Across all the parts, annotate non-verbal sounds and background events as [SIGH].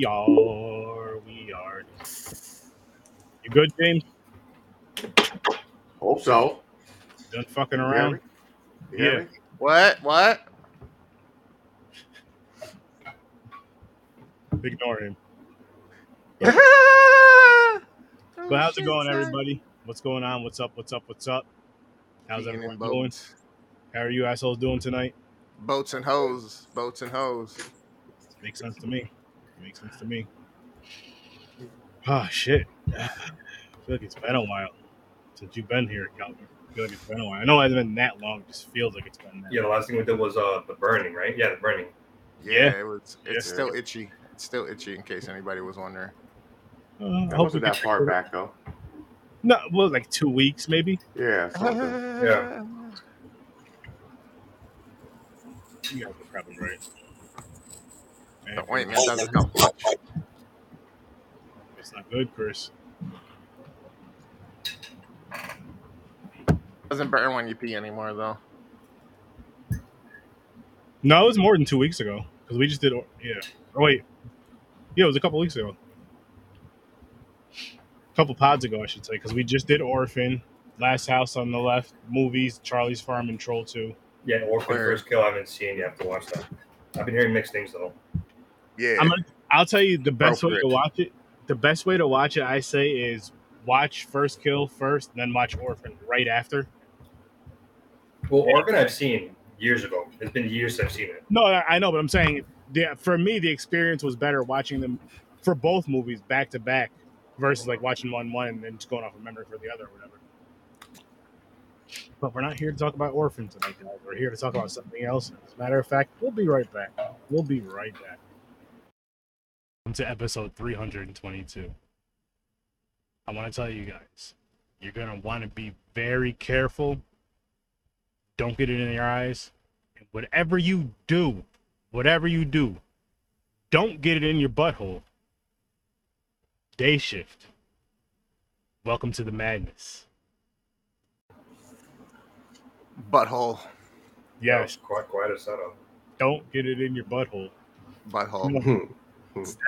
we are. We are. You good, James? Hope so. Done fucking around? You hear Yeah. me? What? What? Ignore him. [LAUGHS] Oh, But how's it going, son. everybody? What's going on? What's up? What's up? What's up? How's Being everyone doing? How are you assholes doing tonight? Boats and hoes. Boats and hoes. Makes sense to me. Makes sense to me. Oh shit. I feel like it's been a while since you've been here, Calvin. I feel like it's been a while. I know it hasn't been that long. It just feels like it's been that. Yeah, the last thing we did was uh the burning, right? Yeah, the burning. Yeah, Yeah. it was. Yeah. It's still itchy. It's still itchy. In case anybody was wondering. Uh, I That hope wasn't that can- far back though. No, well, like two weeks maybe. Yeah. [LAUGHS] something. Yeah. You guys are probably right. The ointment doesn't help much. It's not good, Chris. Doesn't burn when you pee anymore, though. No, it was more than two weeks ago because we just did. Yeah. Oh wait. Yeah, it was a couple weeks ago. A couple pods ago, I should say, because we just did Orphan, Last House on the Left, movies, Charlie's Farm, and Troll Two. Yeah, Orphan Word. First Kill. I haven't seen. You have to watch that. I've been hearing mixed things though. Yeah. I'm gonna, I'll tell you the best way to watch it. The best way to watch it, I say, is watch First Kill first, then watch Orphan right after. Well, Orphan I've seen years ago. It's been years since I've seen it. No, I I know, but I'm saying, the, for me, the experience was better watching them for both movies back to back versus like watching one one and then just going off of memory for the other or whatever. But we're not here to talk about Orphan tonight, guys. We're here to talk about something else. As a matter of fact, we'll be right back. We'll be right back. Welcome to episode 322. I want to tell you guys, you're going to want to be very careful. Don't get it in your eyes. And whatever you do, whatever you do, don't get it in your butthole. Day shift. Welcome to the madness. Butthole. Yes, Quite quite a setup. don't get it in your butthole. Butthole. [LAUGHS]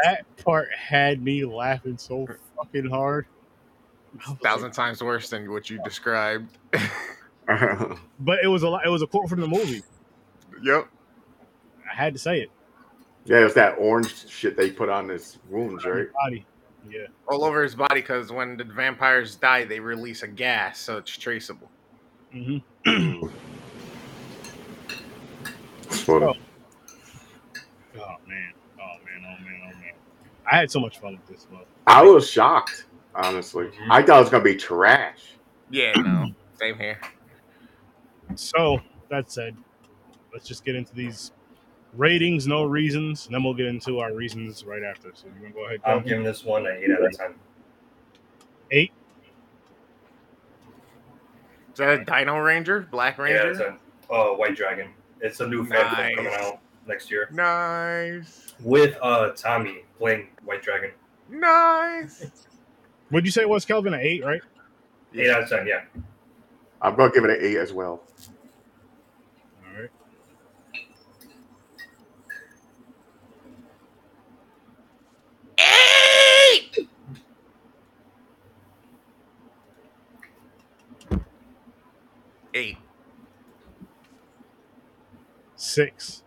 That part had me laughing so fucking hard. I was Thousand like- times worse than what you described. [LAUGHS] But it was a lot, it was a quote from the movie. yep. I had to say it. yeah, it was that orange shit they put on his wounds, right? Body. Yeah. All over his body because when the vampires die, they release a gas, so it's traceable. hmm That's what- Oh. Oh man. Oh man. Oh man. Oh man. I had so much fun with this one. I was shocked, honestly. Mhm. I thought it was gonna be trash. Yeah, [CLEARS THROAT] no. Same here. So that said, let's just get into these ratings, no reasons, and then we'll get into our reasons right after. So you want to go ahead? I'm Calvin? giving this one an eight out of ten. Eight. Is that a Dino Ranger? Black Ranger? Yeah, it's a uh, White Dragon. It's a new fan film coming out next year nice. with uh Tommy playing White Dragon. Nice. What'd you say it was, Kelvin? An eight, right? Eight out of ten. Yeah. I'm gonna give it an eight as well. All right. Eight. Eight. Six.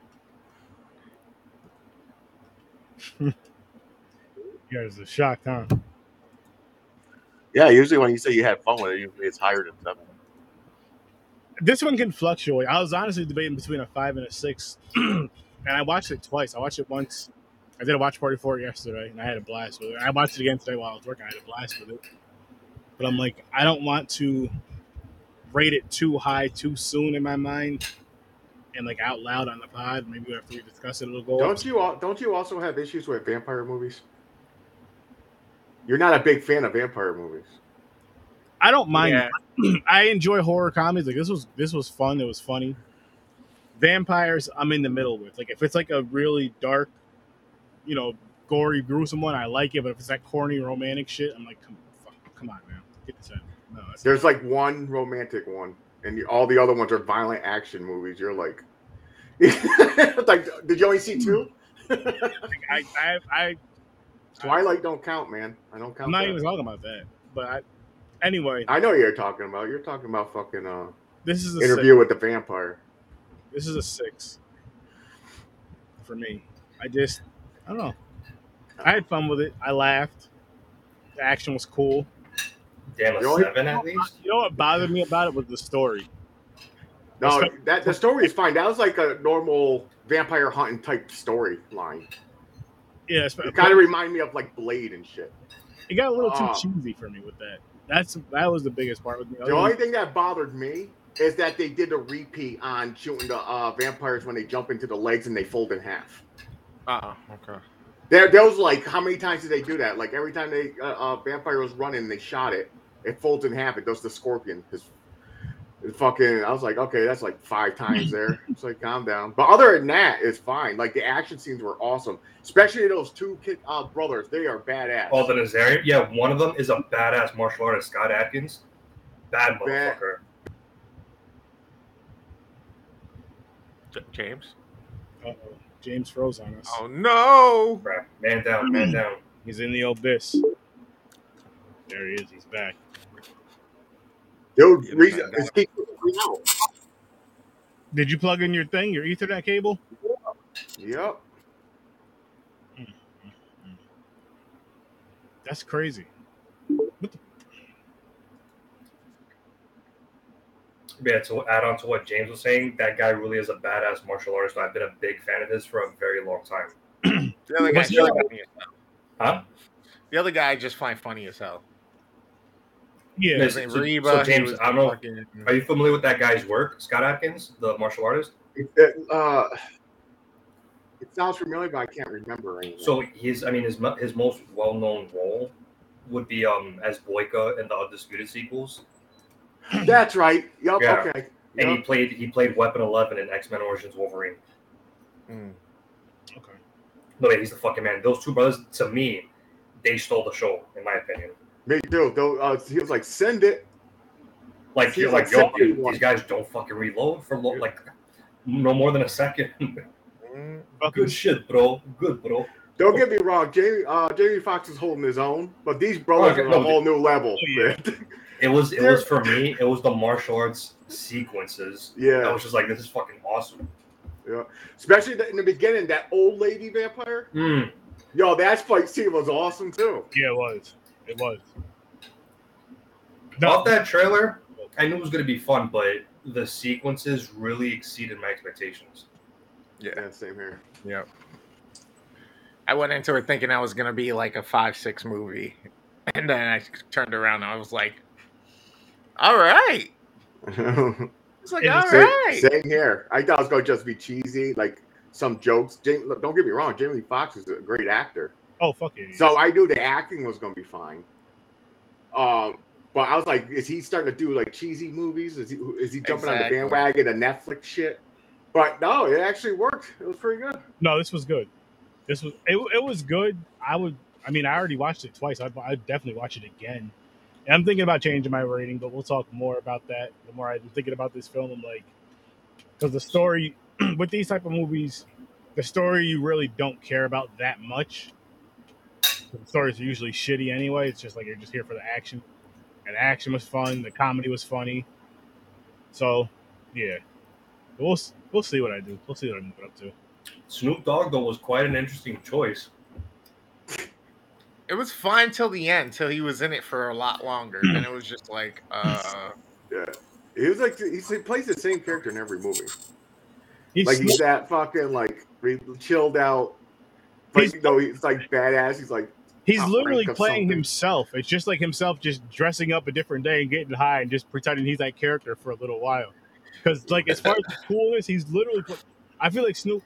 you guys are shocked, huh? Yeah, usually when you say you had fun with it, it's higher than seven. This one can fluctuate. I was honestly debating between a five and a six, [CLEARS THROAT] and I watched it twice. I watched it once. I did a watch party for it yesterday, and I had a blast with it. I watched it again today while I was working. I had a blast with it. But I'm like, I don't want to rate it too high too soon in my mind, and like out loud on the pod. Maybe after we discuss it, it'll go. Don't you? al- Don't you also have issues with vampire movies? You're not a big fan of vampire movies. I don't mind. Yeah. [CLEARS THROAT] I enjoy horror comedies. Like this was this was fun. It was funny. Vampires, I'm in the middle with. Like if it's like a really dark, you know, gory, gruesome one, I like it. But if it's that corny romantic shit, I'm like, come, fuck, come on, man, get this out. No, that's There's like one romantic one, and all the other ones are violent action movies. You're like, [LAUGHS] like, did you only see two? [LAUGHS] I, I, I, Twilight don't count, man. I don't count. I'm not that. even talking about that. But I, anyway, I know what you're talking about. You're talking about fucking uh, this is a interview six. with the vampire. This is a six for me. I just, I don't know. I had fun with it. I laughed. The action was cool. Damn, a The only- seven at least. You know what bothered me about it was the story. No, that the story is fine. That was like a normal vampire hunting type storyline. Yeah, It kind of remind me of like Blade and shit. it got a little too Ah. cheesy for me with that. That's that was the biggest part with me. The only thing that bothered me is that they did a repeat on shooting the uh, vampires when they jump into the legs and they fold in half. Uh oh. Okay. There, there was like how many times did they do that? Like every time they uh, uh, vampire was running, and they shot it. It folds in half. It does the scorpion. His, his fucking. I was like, okay, that's like five [LAUGHS] times there. It's like calm down. But other than that, it's fine. Like the action scenes were awesome, especially those two kid uh, brothers. They are badass. Oh, the Nazarian. Yeah, one of them is a badass martial artist, Scott Adkins. Bad Bad. motherfucker. J- James. Uh-oh. James froze on us. Oh no. Bruh. Man down, man down. He's in the abyss. There he is. He's back. Dude, reason, it's keep. Did you plug in your thing, your Ethernet cable? Yep. That's crazy. Yeah, to add on to what James was saying, that guy really is a badass martial artist. I've been a big fan of his for a very long time. The other guy the- funny as hell. Huh? The other guy I just find funny as hell. Yeah. Yes. His name so- Reba. so James, I don't know- fucking- Are you familiar with that guy's work, Scott Adkins, the martial artist? It, uh, it sounds familiar, but I can't remember anymore. So his, I mean, his his most well known role would be um as Boyka in the Undisputed sequels, [CLEARS THROAT] that's right. Yep. Yeah. Okay. and he played he played Weapon Eleven in X Men Origins Wolverine. Mm. Okay. No, yeah, he's the fucking man. Those two brothers, to me, they stole the show, in my opinion. Me too. Though uh, he was like, "Send it." Like He's you're like like, yo, dude, these guys don't fucking reload for lo- like no more than a second. [LAUGHS] Mm. Good shit, bro. Good, bro. Don't get me wrong, Jamie. Uh, Jamie Foxx is holding his own, but these brothers Okay, are no, a whole new level. Oh, [LAUGHS] yeah. man. It was it was for me. It was the martial arts sequences. Yeah. I was just like, this is fucking awesome. Yeah. Especially the, in the beginning, that old lady vampire. Mm. Yo, that fight scene was awesome too. yeah, it was. It was. Off that trailer, I knew it was gonna be fun, but the sequences really exceeded my expectations. Yeah. Yeah, same here. Yep. I went into it thinking I was gonna be like a five six movie, [LAUGHS] and then I turned around and I was like, "All right." [LAUGHS] It's like, Yeah, "All same, right." same here. I thought it was gonna just be cheesy, like some jokes. Jamie, look, don't get me wrong, Jamie Foxx is a great actor. Oh fuck it. So I knew the acting was gonna be fine. Um, but I was like, is he starting to do like cheesy movies? Is he is he jumping Exactly. on the bandwagon of Netflix shit? But no, it actually worked. It was pretty good. no, this was good. This was it, it was good. I would. I mean, I already watched it twice. I'd, I'd definitely watch it again. And I'm thinking about changing my rating, but we'll talk more about that. The more I'm thinking about this film, I'm like, because the story [CLEARS THROAT] with these type of movies, the story you really don't care about that much. The stories are usually shitty anyway. It's just like you're just here for the action, and the action was fun. The comedy was funny. So, yeah, we'll we'll see what I do. We'll see what I'm up to. Snoop Dogg though was quite an interesting choice. It was fine till the end, till he was in it for a lot longer. and it was just like, uh, Yeah, he was like he plays the same character in every movie. He's Like he's Snoop- that fucking like chilled out. But He's- you know, he's like badass. He's like He's outbreak literally playing something. himself. It's just like himself just dressing up a different day and getting high and just pretending he's that character for a little while. Because, like, as far as the coolness, he's literally. I feel like Snoop.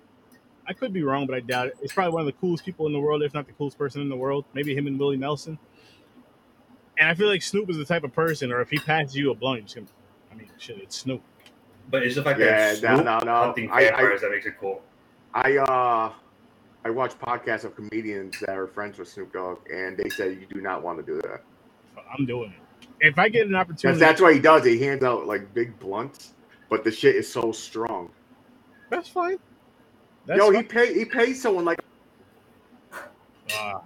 I could be wrong, but I doubt it. It's probably one of the coolest people in the world, if not the coolest person in the world. Maybe him and Willie Nelson. And I feel like Snoop is the type of person, or if he passes you a blunt, you're just gonna. I mean, shit, it's Snoop. But it's the fact Yeah, that no, Snoop no, no. hunting I- I- vampires that makes it cool. I uh I watch podcasts of comedians that are friends with Snoop Dogg, and they say you do not want to do that I'm doing it. If I get an opportunity, that's why he does. He hands out like big blunts, but the shit is so strong. that's fine. That's Yo, he fine. pay he pays someone like Ah,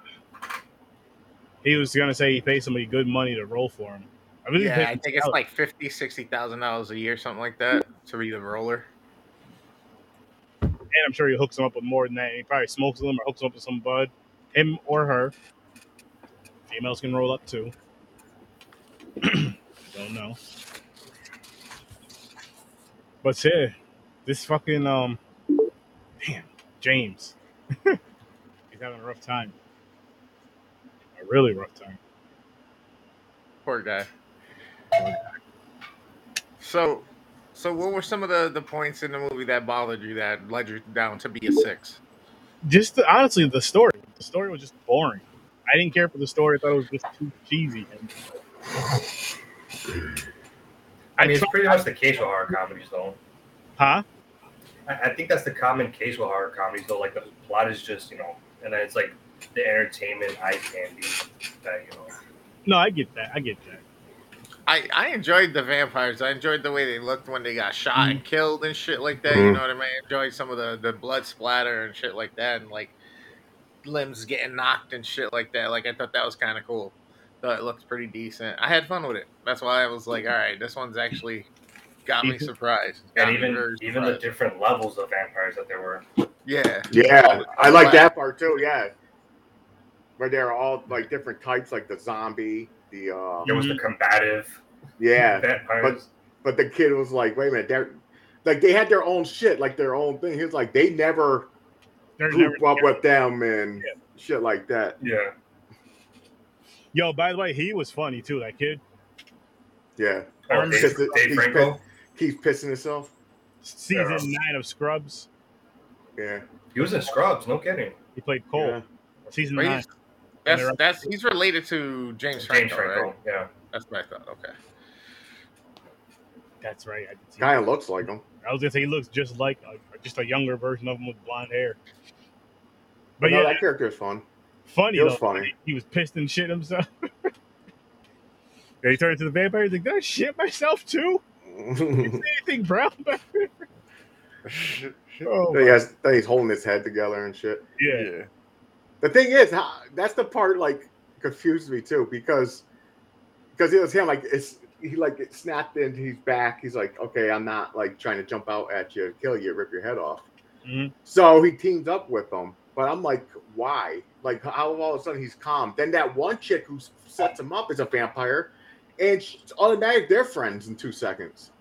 He was gonna say he paid somebody good money to roll for him. I really Yeah, I think it's him- like fifty, sixty thousand dollars a year, something like that, to be the roller. I'm sure he hooks him up with more than that. He probably smokes them or hooks him up with some bud, him or her. Females can roll up too. [CLEARS THROAT] Don't know. But yeah, this fucking um, damn James, [LAUGHS] he's having a rough time. A really rough time. Poor guy. So, so what were some of the the points in the movie that bothered you that led you down to be a six? Just the, honestly, the story. The story was just boring. I didn't care for the story. I thought it was just too cheesy. And I mean, it's pretty much the case with horror comedies, though. huh? I, I think that's the common case with horror comedies, though. Like the plot is just, you know, and then it's like the entertainment eye candy that you know. No, I get that. I get that. I I enjoyed the vampires. I enjoyed the way they looked when they got shot and killed and shit like that. You Mhm. know what I mean? I enjoyed some of the the blood splatter and shit like that, and like limbs getting knocked and shit like that. Like I thought that was kind of cool. Thought it looked pretty decent. I had fun with it. That's why I was like, all right, this one's actually got me surprised. Got And me even very even the different levels of vampires that there were. yeah, Yeah, I like that part too. Yeah, where they're all like different types, like the zombie, the uh, There was the combative yeah. vampires. But the kid was like, "Wait a minute, they're like they had their own shit, like their own thing." He was like, "They never They're grew never up with them and shit like that." yeah. Yo, by the way, he was funny too. That kid Yeah, Oh, remember Dave, Dave he's Franco. keeps pissing himself. season Yeah. nine of Scrubs. Yeah, He was in Scrubs. No kidding. He played Cole. Yeah. Season But nine. He's- that's they're- that's he's related to James Franco, James Franco. right? Yeah. That's what I thought. Okay. That's right. I, can see kind of looks like him. I was gonna say he looks just like uh, just a younger version of him with blonde hair. But But no, yeah, that character is fun. funny. It was though. funny. He was pissed and shit himself. [LAUGHS] Then he turned into the vampire. He's like, "Did I shit myself too? [LAUGHS] Anything brown back [LAUGHS] there?" Oh, he has, he's holding his head together and shit. yeah. The thing is, that's the part like confused me too because because it was him like it's he like it snapped into his back. He's like, okay, I'm not like trying to jump out at you, kill you, rip your head off. Mhm. So he teams up with them, but I'm like, why? Like, how all of a sudden he's calm? Then that one chick who sets him up is a vampire, and it's automatic they're friends in two seconds.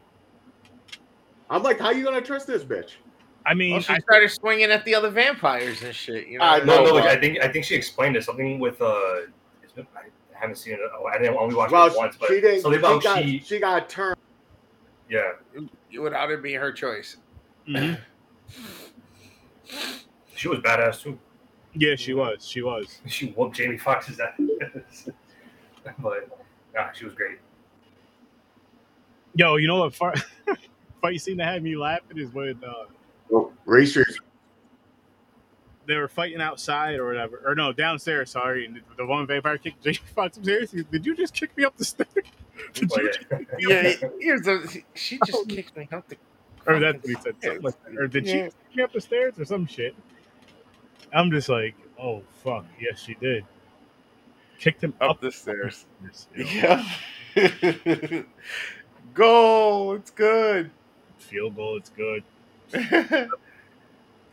I'm like, how you gonna trust this bitch? I mean, Well, she I, started swinging at the other vampires and shit. You know. I what No, know, no. but- I think I think she explained it. Something with uh. I haven't seen it. oh, I didn't only watch Well, it once, but she didn't. something She about got, she. she got turned. Yeah. It without it being her choice. Mhm. [CLEARS THROAT] She was badass too. yeah, she was. She was. [LAUGHS] She whooped Jamie Foxx's ass. [LAUGHS] but yeah, she was great. Yo, you know what far, [LAUGHS] fight scene that had me laughing is when uh, Oh, racers. they were fighting outside or whatever, or no, downstairs. Sorry, and the, the one vampire kicked Jamie Foxx upstairs. He- Did you just kick me up the stairs? [LAUGHS] Did But, you? yeah. Yeah, [LAUGHS] here's a. She just oh. kicked me up the. Or that's what said. Something like that. Or did she kick me up the stairs or some shit? I'm just like, oh fuck, yes she did. Kicked him up, Up the stairs. stairs. Yeah. [LAUGHS] Go! It's good. Field goal, it's good. [LAUGHS]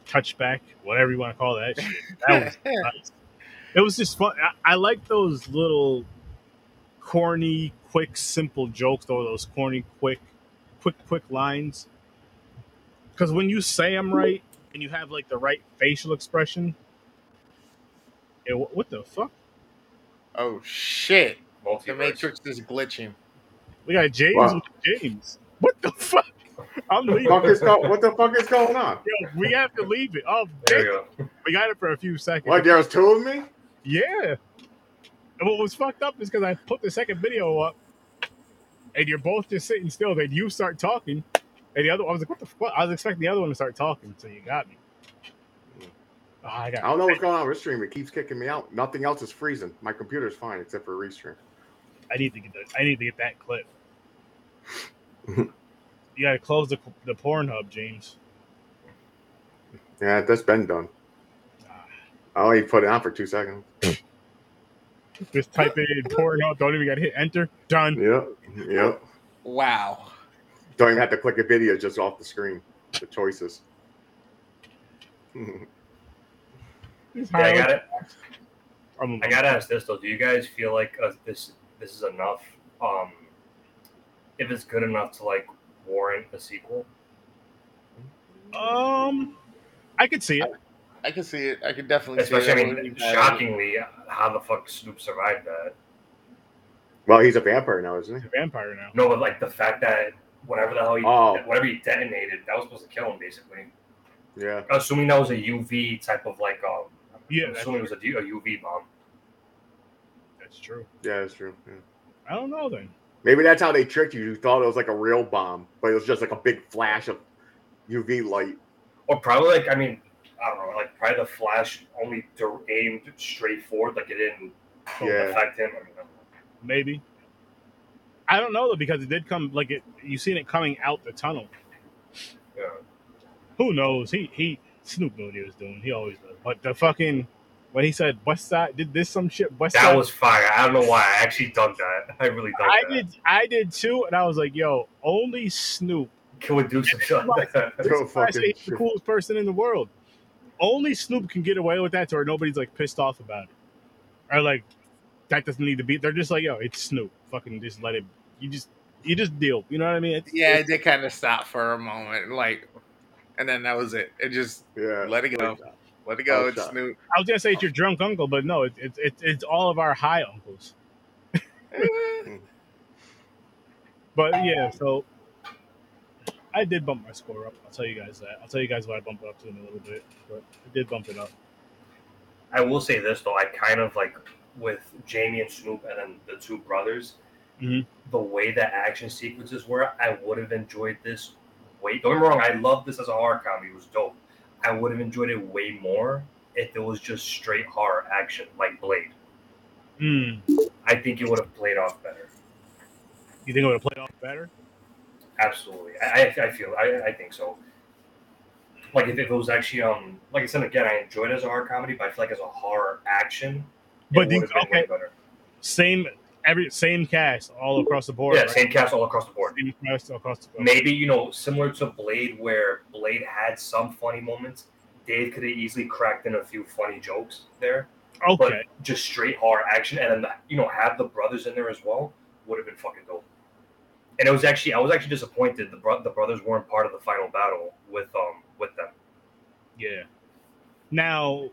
Touchback, whatever you want to call that shit. That was [LAUGHS] nice. It was just fun. I, I like those little corny, quick, simple jokes, though. Those corny, quick, quick, quick lines. Because when you say them right and you have like the right facial expression, it, what the fuck? oh shit! The Matrix is glitching. We got James Wow. with James. What the fuck? I'm Fuck leaving. is go- what the fuck is going on? Yo, we have to leave it. Oh, There you go. we got it for a few seconds. What? There was two of me. Yeah. And what was fucked up is because I put the second video up, and you're both just sitting still. Then you start talking, and the other I was like, "What the fuck?" I was expecting the other one to start talking, so you got me. Oh, I I don't know what's going on with Restream. It keeps kicking me out. Nothing else is freezing. My computer's fine except for Restream. I need to get. The, I need to get that clip. [LAUGHS] you got to close the the Pornhub, James. Yeah, that's been done. I only put it on for two seconds. [LAUGHS] Just type it in porno. Don't even gotta hit enter. Done. Yep. Yep. Wow. Don't even have to click a video just off the screen. The choices. Yeah, I got it. I gotta ask this though: Do you guys feel like uh, this this is enough? Um, if it's good enough to like warrant a sequel? Um, I could see it. I can see it. I can definitely Especially, I see it. I mean, shockingly, how the fuck Snoop survived that? well, he's a vampire now, isn't He's he? a vampire now. No, but like the fact that whatever the hell he, Oh. whatever he detonated, that was supposed to kill him, basically. Yeah. Assuming that was a UV type of like, um, Yeah, I'm assuming it was a UV bomb. That's true. Yeah, that's true. Yeah. I don't know then. Maybe that's how they tricked you. You thought it was like a real bomb, but it was just like a big flash of UV light. Or probably like, I mean, I don't know, like probably the flash only dir- aimed straight forward, like it didn't Yeah. affect him. I mean, I. Maybe. I don't know though because it did come like it. You seen it coming out the tunnel. yeah. Who knows? He he Snoop knew what he was doing. He always does. But the fucking when he said West Side did this some shit West That Side. was fire. I don't know why. I actually dug that. [LAUGHS] I really dug I that. did I did too, and I was like, yo, only Snoop. Can we do some shit like? This Go is why I say he's the coolest person in the world. Only Snoop can get away with that, to where nobody's like pissed off about it, or like that doesn't need to be. They're just like, yo, it's Snoop. Fucking just let it. You just you just deal. You know what I mean? It's, Yeah, it did kind of stopped for a moment, like, and then that was it. It just Yeah. let it go. Let it go. Oh, It's shot. Snoop. I was gonna say it's your drunk uncle, but no, it's it's it's, it's all of our high uncles. [LAUGHS] But yeah, so I did bump my score up. I'll tell you guys that. I'll tell you guys what I bumped it up to in a little bit, but I did bump it up. I will say this though, I kind of like with Jamie and Snoop and then the two brothers, Mhm. the way the action sequences were, I would have enjoyed this way. Don't get me wrong, I love this as a horror comedy. It was dope. I would have enjoyed it way more if it was just straight horror action like Blade. Mm. I think it would have played off better. You think it would have played off better? Absolutely, I, I, I feel I, I think so. Like if, it was actually um like I said again, I enjoyed it as a horror comedy, but I feel like as a horror action, But it the- would have been way okay. better. Same every same cast all across the board. Yeah, right? same cast all across the board. Same cast all across the board. Maybe you know, similar to Blade, where Blade had some funny moments. Dave could have easily cracked in a few funny jokes there, Okay. but just straight horror action, and then you know have the brothers in there as well would have been fucking dope. And it was actually I was actually disappointed the bro- the brothers weren't part of the final battle with um with them. Yeah. Now,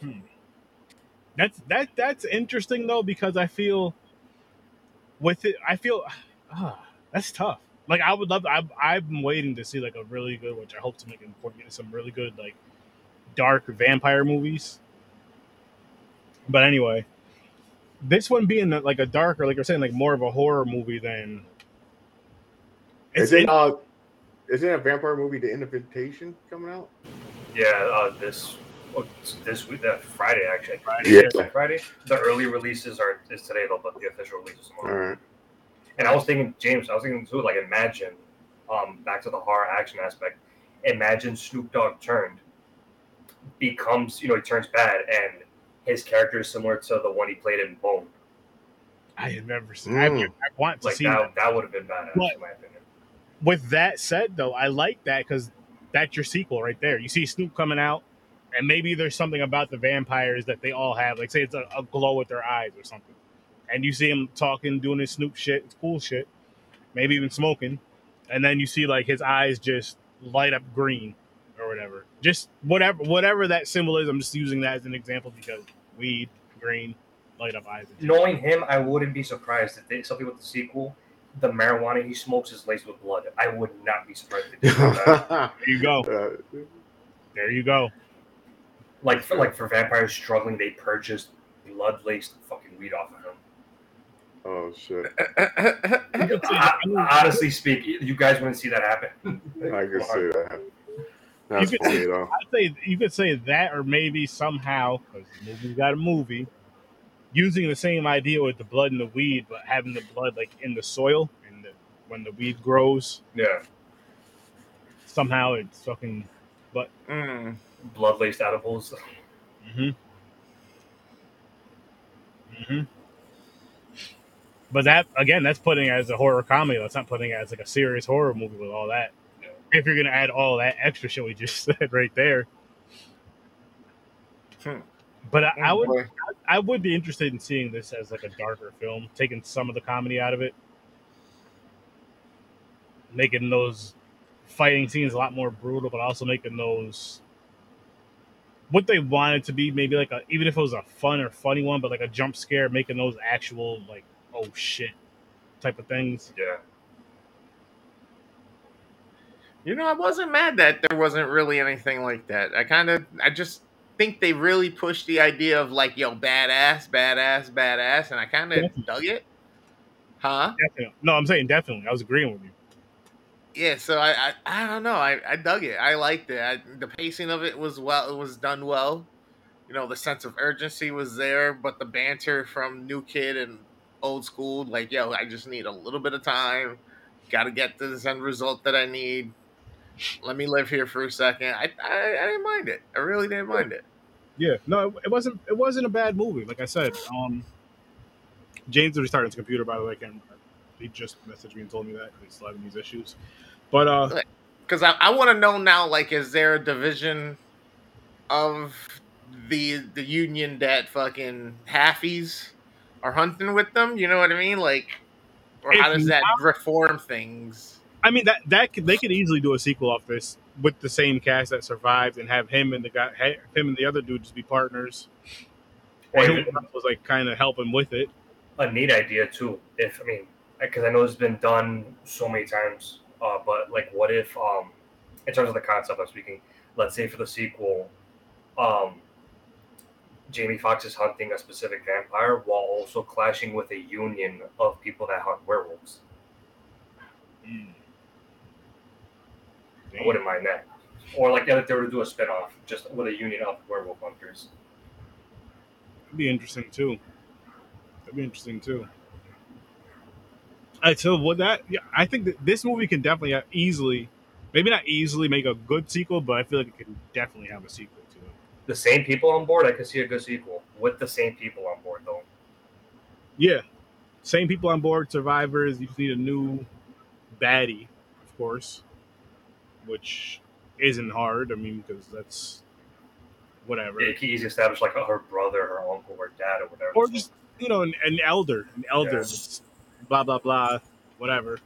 hmm. That's that that's interesting though because I feel with it, I feel [SIGHS] ah, that's tough. Like I would love. I've I've been waiting to see like a really good, which I hope to make important. Some really good like dark vampire movies. But anyway, this one being like a darker, like you're saying, like more of a horror movie than. Is it uh isn't a vampire movie The Invitation coming out? Yeah, uh, this oh, this week, that Friday actually. Friday. Yeah. It's Friday. The early releases are is today though, but the official release is tomorrow. right. And I was thinking, James, I was thinking too, like imagine, um, back to the horror action aspect. Imagine Snoop Dogg turned, becomes, you know, he turns bad, and his character is similar to the one he played in Bone. I have never seen. I, Mm. I want to Like see that, that would have been badass, But- in my opinion. with that said though i like that because that's your sequel right there you see snoop coming out and maybe there's something about the vampires that they all have like say it's a, a glow with their eyes or something and you see him talking doing his snoop shit it's cool shit maybe even smoking and then you see like his eyes just light up green or whatever just whatever whatever that symbol is i'm just using that as an example because weed green light up eyes Knowing him, I wouldn't be surprised if they something with the sequel. The marijuana he smokes is laced with blood. I would not be surprised if they did that. [LAUGHS] there you go [LAUGHS] there you go like for like for vampires struggling, they purchased blood laced fucking weed off of him. oh shit. Hon- Honestly speaking, you guys wouldn't see that happen. [LAUGHS] I could see that. That's You could- funny though. I'd say you could say that, or maybe somehow because the movie's got a movie using the same idea with the blood and the weed, but having the blood like in the soil and the, when the weed grows, Yeah, somehow it's fucking. Mm. Blood laced edibles. hmm hmm But that again, that's putting it as a horror comedy. That's not putting it as like a serious horror movie with all that. If you're gonna add all that extra shit we just [LAUGHS] said right there. Hmm. But I, I would. I would be interested in seeing this as like a darker film, taking some of the comedy out of it, making those fighting scenes a lot more brutal, but also making those what they wanted to be, maybe like a even if it was a fun or funny one, but like a jump scare, making those actual like oh shit type of things. Yeah. You know, I wasn't mad that there wasn't really anything like that. I kind of, I just think they really pushed the idea of like, yo, badass, badass, badass, and I kind of dug it. Huh? Definitely. No, I'm saying definitely. I was agreeing with you. Yeah. So I, I, I don't know. I, I dug it. I liked it. I, the pacing of it was well. It was done well. You know, the sense of urgency was there, but the banter from New Kid and Old School, like, yo, I just need a little bit of time. Got to get to this end result that I need. Let me live here for a second. I, I, I didn't mind it. I really didn't mind it. Yeah, no, it, wasn't. It wasn't a bad movie. Like I said, um, James restarted his computer. By the way, and he just messaged me and told me that he's still having these issues. But uh, because I, I want to know now like is there a division of the the union that fucking halfies are hunting with them you know what i mean like or how does that reform things I mean that that could, they could easily do a sequel off this with the same cast that survived and have him and the guy, him and the other dude just be partners. Or And even who was like kind of helping with it. a neat idea too. If I mean, because I know it's been done so many times, uh, but like, what if, um, in terms of the concept I'm speaking, let's say for the sequel, um, Jamie Foxx is hunting a specific vampire while also clashing with a union of people that hunt werewolves. I wouldn't mind that. Or like if they were to do a spin-off just with a union of werewolf hunters. That'd be interesting too. That'd be interesting too. Right, so what that? Yeah, I think that this movie can definitely uh, easily, maybe not easily make a good sequel, but I feel like it can definitely have a sequel to it. The same people on board, I could see a good sequel with the same people on board though. Yeah, same people on board, survivors. You just need a new baddie, of course, which isn't hard. I mean, because that's whatever. It can easily establish like her brother, her uncle, her dad, or whatever. or just you know an, an elder, an elder, Yeah. Blah blah blah, whatever.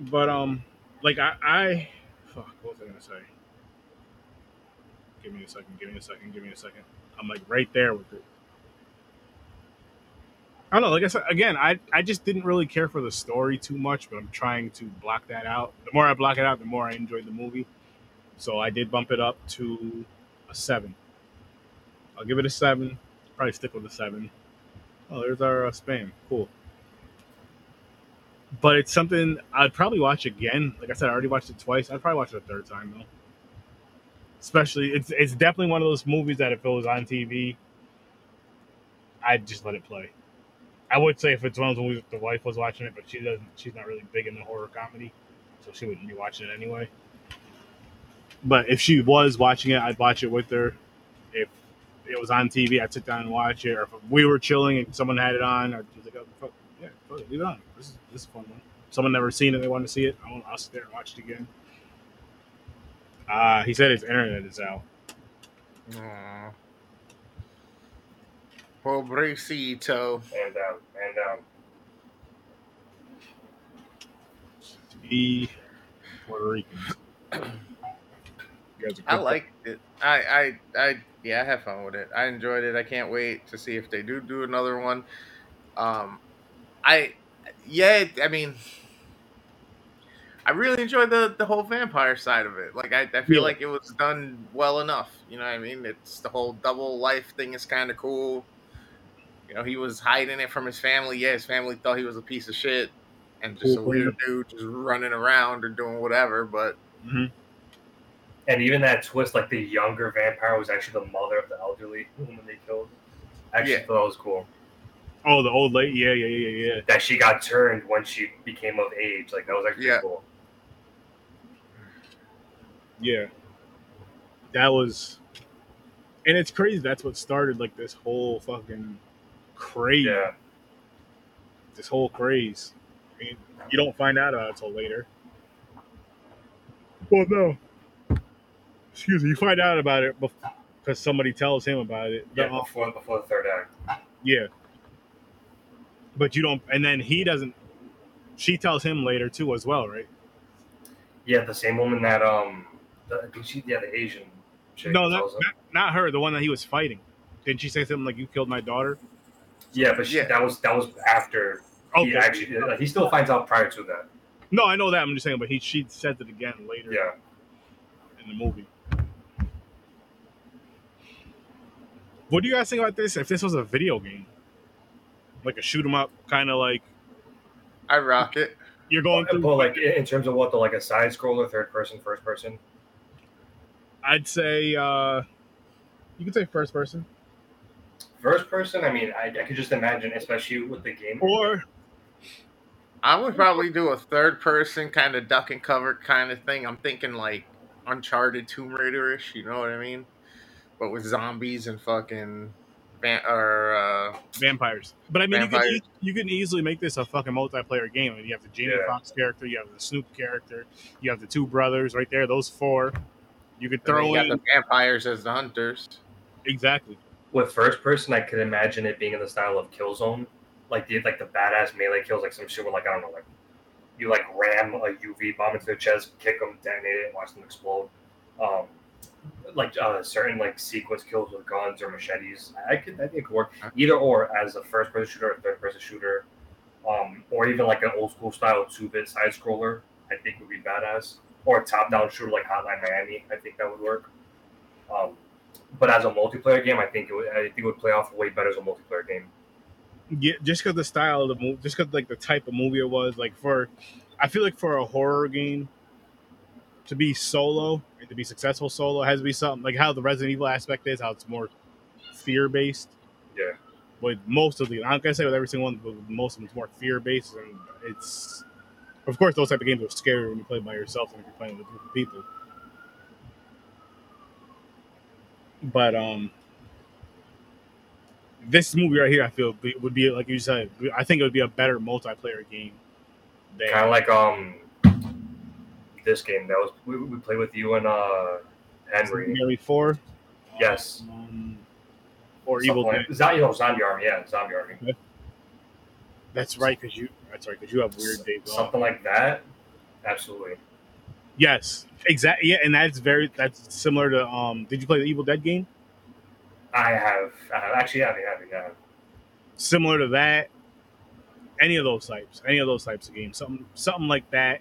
But um, like I, I, fuck, what was I gonna say? Give me a second. Give me a second. Give me a second. I'm like right there with it. I don't know. Like I said again, I I just didn't really care for the story too much, but I'm trying to block that out. The more I block it out, the more I enjoyed the movie. So I did bump it up to a seven. I'll give it a seven. Probably stick with a seven. Oh, there's our uh, spam. Cool. But it's something I'd probably watch again. Like I said, I already watched it twice. I'd probably watch it a third time though. Especially, it's it's definitely one of those movies that if it was on TV, I'd just let it play. I would say if it's one of those movies the wife was watching it, but she doesn't. She's not really big into horror comedy, so she wouldn't be watching it anyway. But if she was watching it, I'd watch it with her. If it was on TV, I'd sit down and watch it. Or if we were chilling and someone had it on, I'd be like, oh, fuck, yeah, fuck it, leave it on. This is, this is a fun one. Someone never seen it, they want to see it. I'll, I'll sit there and watch it again. Uh, he said his internet is out. Aw. Pobrecito. and down, and down. He Puerto Ricans. You guys are I good. liked it. I, I, I, yeah, I had fun with it. I enjoyed it. I can't wait to see if they do do another one. Um, I, yeah, I mean, I really enjoyed the the whole vampire side of it. Like, I, I feel Yeah. like it was done well enough. You know what I mean? It's the whole double life thing is kind of cool. You know, he was hiding it from his family. Yeah, his family thought he was a piece of shit and just Cool a weird dude just running around or doing whatever. But Mhm. And even that twist, like the younger vampire was actually the mother of the elderly woman they killed. Actually, Yeah. thought that was cool. Oh, the old lady. Yeah, yeah, yeah, yeah, yeah. That she got turned when she became of age. Like that was actually Yeah. cool. Yeah. That was. And it's crazy. That's what started like this whole fucking craze. Yeah. This whole craze. I mean, you don't find out about it until later. Well, no. Excuse me. You find out about it because somebody tells him about it. Yeah, The- before before the third act. yeah. But you don't, and then he doesn't. She tells him later too, as well, right? Yeah, the same woman that um, the, did she, yeah, the Asian chick. No, not, not not her. The one that he was fighting. Didn't she say something like "You killed my daughter"? Yeah, but she, Yeah. that was that was after he actually. Like, he still finds out prior to that. No, I know that. I'm just saying, but he she said it again later Yeah. in the movie. What do you guys think about this? If this was a video game, like a shoot 'em up, kind of like I rock it. you're going But, through. but like in in terms of what the like a side scroller, third person, first person. I'd say uh you could say first person, First person, I mean, I, I could just imagine, especially with the game. or I would probably do a third person kind of duck and cover kind of thing. I'm thinking like Uncharted Tomb Raider-ish, you know what I mean? But with zombies and fucking van- or uh, vampires. But I mean, you can, e- you can easily make this a fucking multiplayer game. I mean, you have the Jamie Yeah. Foxx character, you have the Snoop character, you have the two brothers right there. Those four. You could and then throw you got in the vampires as the hunters. exactly. with first person, I could imagine it being in the style of Killzone, like the like the badass melee kills, like some shit where like I don't know, like you like ram a UV bomb into their chest, kick them, detonate it, watch them explode. Um, like uh, certain like sequence kills with guns or machetes, I could I think it could work either or as a first person shooter, or third person shooter, um, or even like an old school style two bit side scroller. I think would be badass, or a top down shooter like Hotline Miami. I think that would work. Um, but as a multiplayer game, I think it would, I think it would play off way better as a multiplayer game. Yeah, just because the style of the movie, just because like the type of movie it was. Like for, I feel like for a horror game, to be solo and to be successful solo has to be something like how the Resident Evil aspect is, how it's more fear based. Yeah. With most of the, I'm not gonna say with every single one, but most of them, it's more fear based, and it's, of course, those type of games are scarier when you play by yourself than if you're playing with a group of people. But um, this movie right here, I feel would be like you said. I think it would be a better multiplayer game. Kind of like um this game that was we, we played with you and uh Henry. Mary Four. Yes. Um, or Something Evil like- Dead. You know Zombie Army? Yeah, Zombie Army. That's right, because you. That's right, because you have weird days off. Something like that. Absolutely. Yes, exactly. Yeah, and that's very. That's similar to. Um, did you play the Evil Dead game? I have, I have actually have, I have, yeah. Similar to that. Any of those types, any of those types of games, something, something like that.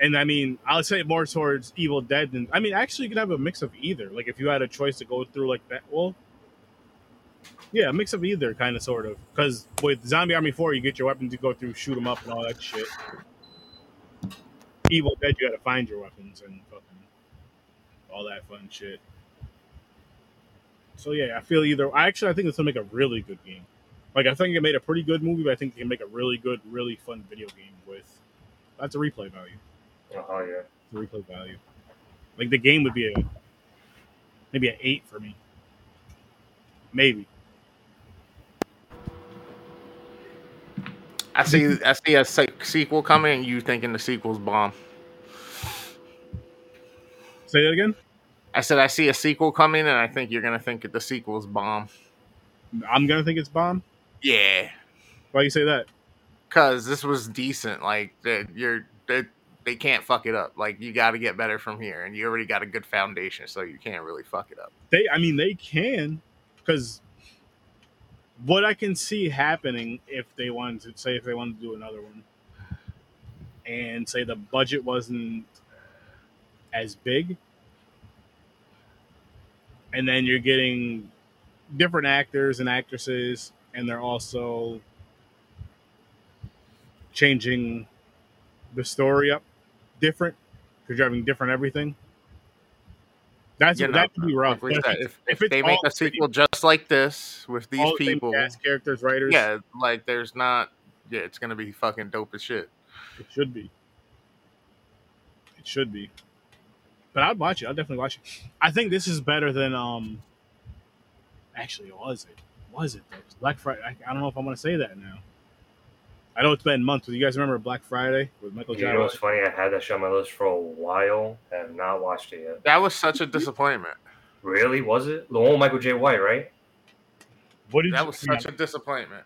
And I mean, I'll say more towards Evil Dead than. I mean, actually, you can have a mix of either. Like if you had a choice to go through like that, well, yeah, a mix of either, kind of, sort of. Because with Zombie Army Four, you get your weapons, you go through, shoot them up, and all that shit. Evil Dead, you got to find your weapons and fucking all that fun shit. So yeah, I feel either. I actually I think this will make a really good game. Like I think it made a pretty good movie, but I think they can make a really good, really fun video game with that's a replay value. Oh yeah. The replay value. Like the game would be a maybe an eight for me. Maybe. I see. I see a se- sequel coming, and you thinking the sequel's bomb. Say that again. I said I see a sequel coming, and I think you're gonna think that the sequel's bomb. I'm gonna think it's bomb. Yeah, Why you say that? because this was decent. Like that, you're they, they can't fuck it up. Like you got to get better from here, and you already got a good foundation, so you can't really fuck it up. They, I mean, they can, because what I can see happening if they wanted to say if they wanted to do another one, and say the budget wasn't as big, and then you're getting different actors and actresses, and they're also changing the story up different because you're having different everything. That's You know, that could be rough. Like we said, if, if, if if they make a the same- sequel just like this with these the people, cast, characters, writers, yeah, like there's not. Yeah, it's gonna be fucking dope as shit. it should be. It should be. but I'd watch it. I'd definitely watch it. I think this is better than um. Actually, was it? Was it? Black Friday. I, I don't know if I want to say that now. I know it's been months, but you guys remember Black Friday with Michael You J. know what's funny? I had that show on my list for a while and have not watched it yet. That was such a disappointment. Really? Was it? The one with Michael Jai White, right? What did That you? was such a disappointment.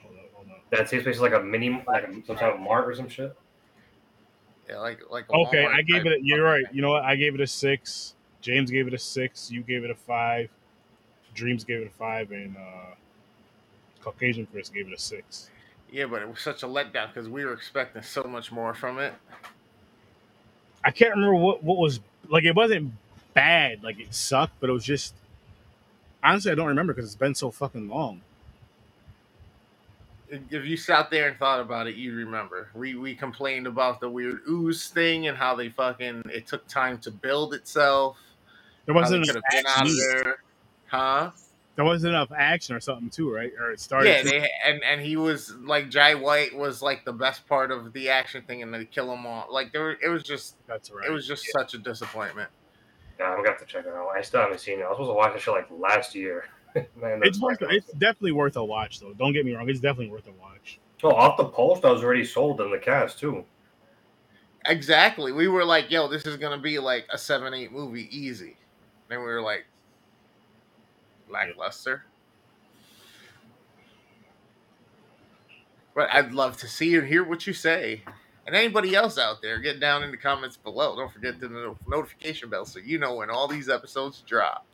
Hold on, hold on. That takes place like a mini, like a, some type of mart or some shit. Yeah, like like. a Okay, Walmart I gave type it. You're right. You know what? I gave it a six. James gave it a six. You gave it a five. Dreams gave it a five, and uh, Caucasian Chris gave it a six. Yeah, but it was such a letdown because we were expecting so much more from it. I can't remember what what was like. It wasn't bad. Like it sucked, but it was just. Honestly, I don't remember because it's been so fucking long. If you sat there and thought about it, you'd remember. We we complained about the weird ooze thing and how they fucking it took time to build itself. There How they wasn't could enough have been out of there, huh? There wasn't enough action or something too, right? Or it started. Yeah, too- they and and he was like Jai White was like the best part of the action thing, and they kill him all. Like there, it was just that's right. it was just such a disappointment. Yeah, I'm gonna have to check it out. I still haven't seen it. I was supposed to watch that show like last year. [LAUGHS] Man, It's worth. like- It's definitely worth a watch, though. Don't get me wrong. It's definitely worth a watch. Oh, off the post, I was already sold in the cast too. Exactly. We were like, "Yo, this is gonna be like a seven, eight movie, easy." Then we were like, lackluster. But I'd love to see and hear what you say. And anybody else out there, get down in the comments below. Don't forget the notification bell so you know when all these episodes drop.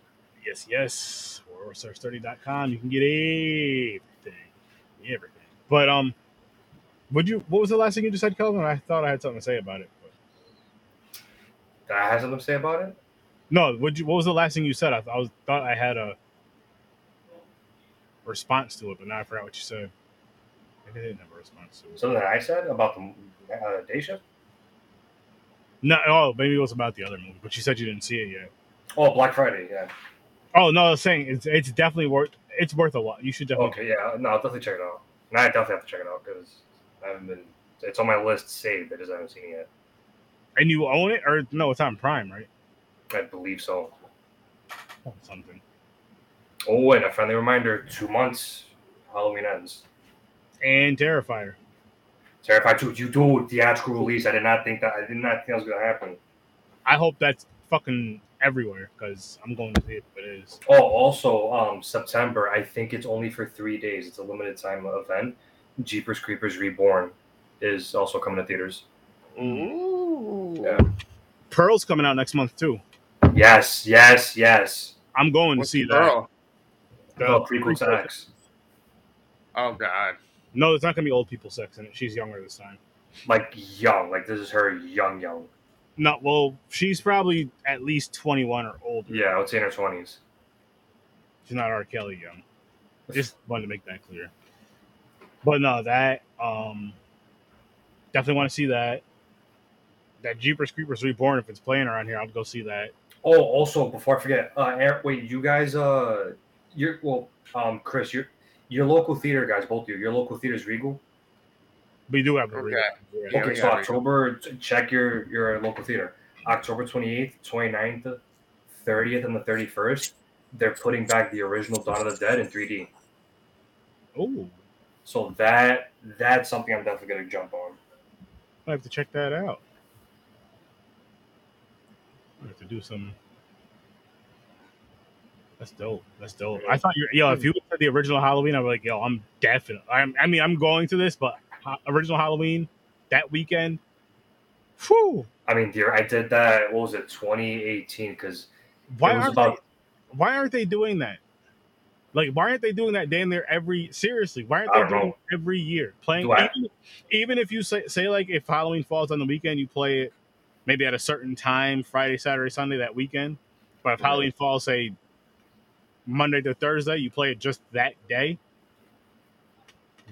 Yes, yes. Or search30.com. You can get everything. Everything. But um would you what was the last thing you just said, Kelvin? I thought I had something to say about it. But... Did I have something to say about it? No, would you what was the last thing you said? I, I was thought I had a response to it, but now I forgot what you said. Maybe I didn't have a response to it. Something that I said about the uh, day shift? No, oh, maybe it was about the other movie, but you said you didn't see it yet. Oh, Black Friday. Yeah. Oh no, I was saying it's it's definitely worth it's worth a lot. You should definitely Okay. Yeah. No, I'll definitely check it out. And I definitely have to check it out because I haven't been. It's on my list saved. I just I haven't seen it yet. and you own it or no, it's on Prime, right? I believe so. Oh, something. Oh, and a friendly reminder: two months, Halloween ends. And Terrifier. Terrified 2, you do theatrical release. I did not think that. I did not think that was gonna happen. I hope that's fucking everywhere because I'm going to see it if it is. Oh, also, um, September. I think it's only for three days. It's a limited time event. Jeepers Creepers Reborn is also coming to theaters. Ooh. Yeah. Pearl's coming out next month too. Yes, yes, yes. I'm going What's to see the that. girl? The Oh, prequel to prequel. X. Oh God. No, it's not gonna be old people sex in it. She's younger this time. Like young. Like this is her young, young. No, well, she's probably at least 21 or older. Yeah, I would say in her twenties. She's not R. Kelly young. Just wanted to make that clear. But no, that um definitely want to see that. That Jeepers Creepers Reborn, if it's playing around here, I'll go see that. Oh, also before I forget, uh, Aaron, wait, you guys, uh, you're well, um, Chris, your your local theater guys, both of you, your local theater's Regal. We do have a Okay. real- Yeah, okay, so got Regal. October, check your your local theater. October 28th, 29th, 30th, and the 31st, they're putting back the original Dawn of the Dead in 3D. Oh, So that that's something I'm definitely gonna jump on. I have to check that out. I have to do some. That's dope. That's dope. I thought you, yo, if you said the original Halloween, I'm like, yo, I'm definitely. I'm, I mean, I'm going to this, but original Halloween that weekend. Whew. I mean, dear, I did that. What was it, 2018? Because Why aren't about they, Why aren't they doing that? Like, why aren't they doing that damn near every? Seriously, why aren't they doing know. every year? Playing even, even if you say say like if Halloween falls on the weekend, you play it maybe at a certain time, Friday, Saturday, Sunday that weekend. But if Right. Halloween falls, say Monday to Thursday, you play it just that day.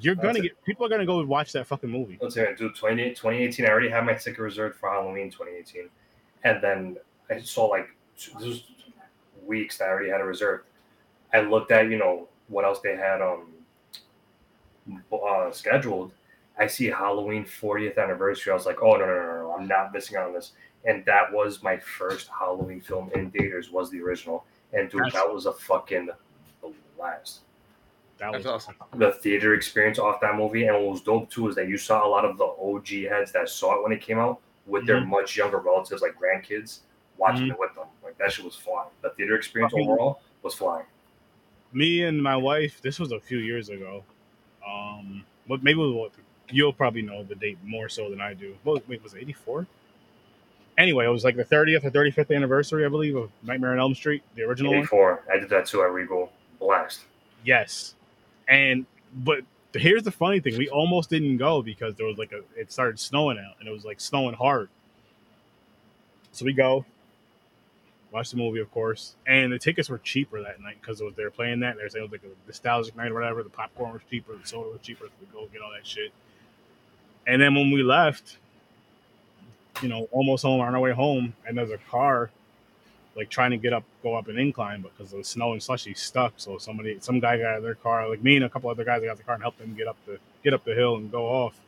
You're That's gonna it. get people are gonna go watch that fucking movie. let's say, dude, 20, 2018, I already had my ticket reserved for Halloween 2018. And then I saw like, this was weeks that I already had it reserved. I looked at, you know, what else they had um uh, scheduled. I see Halloween 40th anniversary. I was like, oh no no no no, I'm not missing out on this. And that was my first Halloween film in theaters. Was the original, and dude, That's- that was a fucking blast. That was awesome. The theater experience off that movie, and what was dope too is that you saw a lot of the OG heads that saw it when it came out with their Mhm. much younger relatives, like grandkids, watching Mhm. it with them. Like that shit was flying. The theater experience Fucking- overall was flying. me and my wife. This was a few years ago. Um, what maybe what you'll probably know the date more so than I do. What wait was eighty four? Anyway, it was like the thirtieth or thirty fifth anniversary, I believe, of Nightmare on Elm Street, the original one. 84. I did that too at Regal. Blast. Yes, and but here's the funny thing: we almost didn't go because there was like a it started snowing out, and it was like snowing hard. So we go, watch the movie, of course, and the tickets were cheaper that night because they were playing that. They were saying it was like a nostalgic night or whatever. The popcorn was cheaper, the soda was cheaper. So we go get all that shit. And then when we left, you know, almost home on our way home, and there's a car like trying to get up, go up an incline, but because of the snow and slush, he's stuck. So somebody, some guy got out of their car, like me and a couple other guys got the car and helped them get up the get up the hill and go off.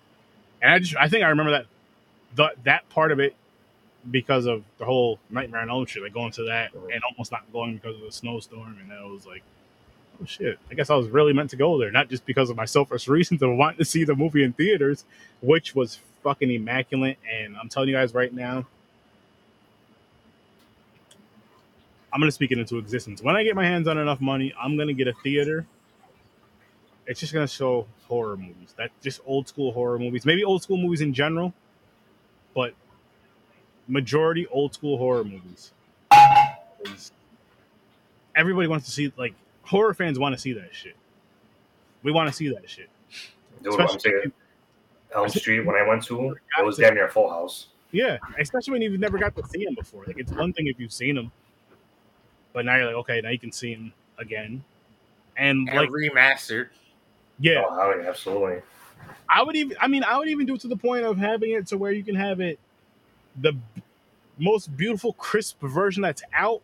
And I just, I think I remember that the, that part of it because of the whole Nightmare on Elm Street, like going to that uh-huh. and almost not going because of the snowstorm, and then I was like, oh shit, I guess I was really meant to go there, not just because of my selfish [LAUGHS] reasons of wanting to see the movie in theaters, which was fucking immaculate. And I'm telling you guys right now, I'm gonna speak it into existence. When I get my hands on enough money, I'm gonna get a theater. It's just gonna show horror movies. That just old school horror movies, maybe old school movies in general, but majority old school horror movies. Everybody wants to see like horror fans want to see that shit. We want to see that shit. Dude, what I'm Especially- Elm Street, when I went to, it was damn near a full house. Yeah, especially when you've never got to see him before. Like it's one thing if you've seen him, but now you're like, okay, now you can see him again. And And like, remastered. yeah, Oh, hell yeah, absolutely. I would even. I mean, I would even do it to the point of having it to where you can have it the most beautiful, crisp version that's out,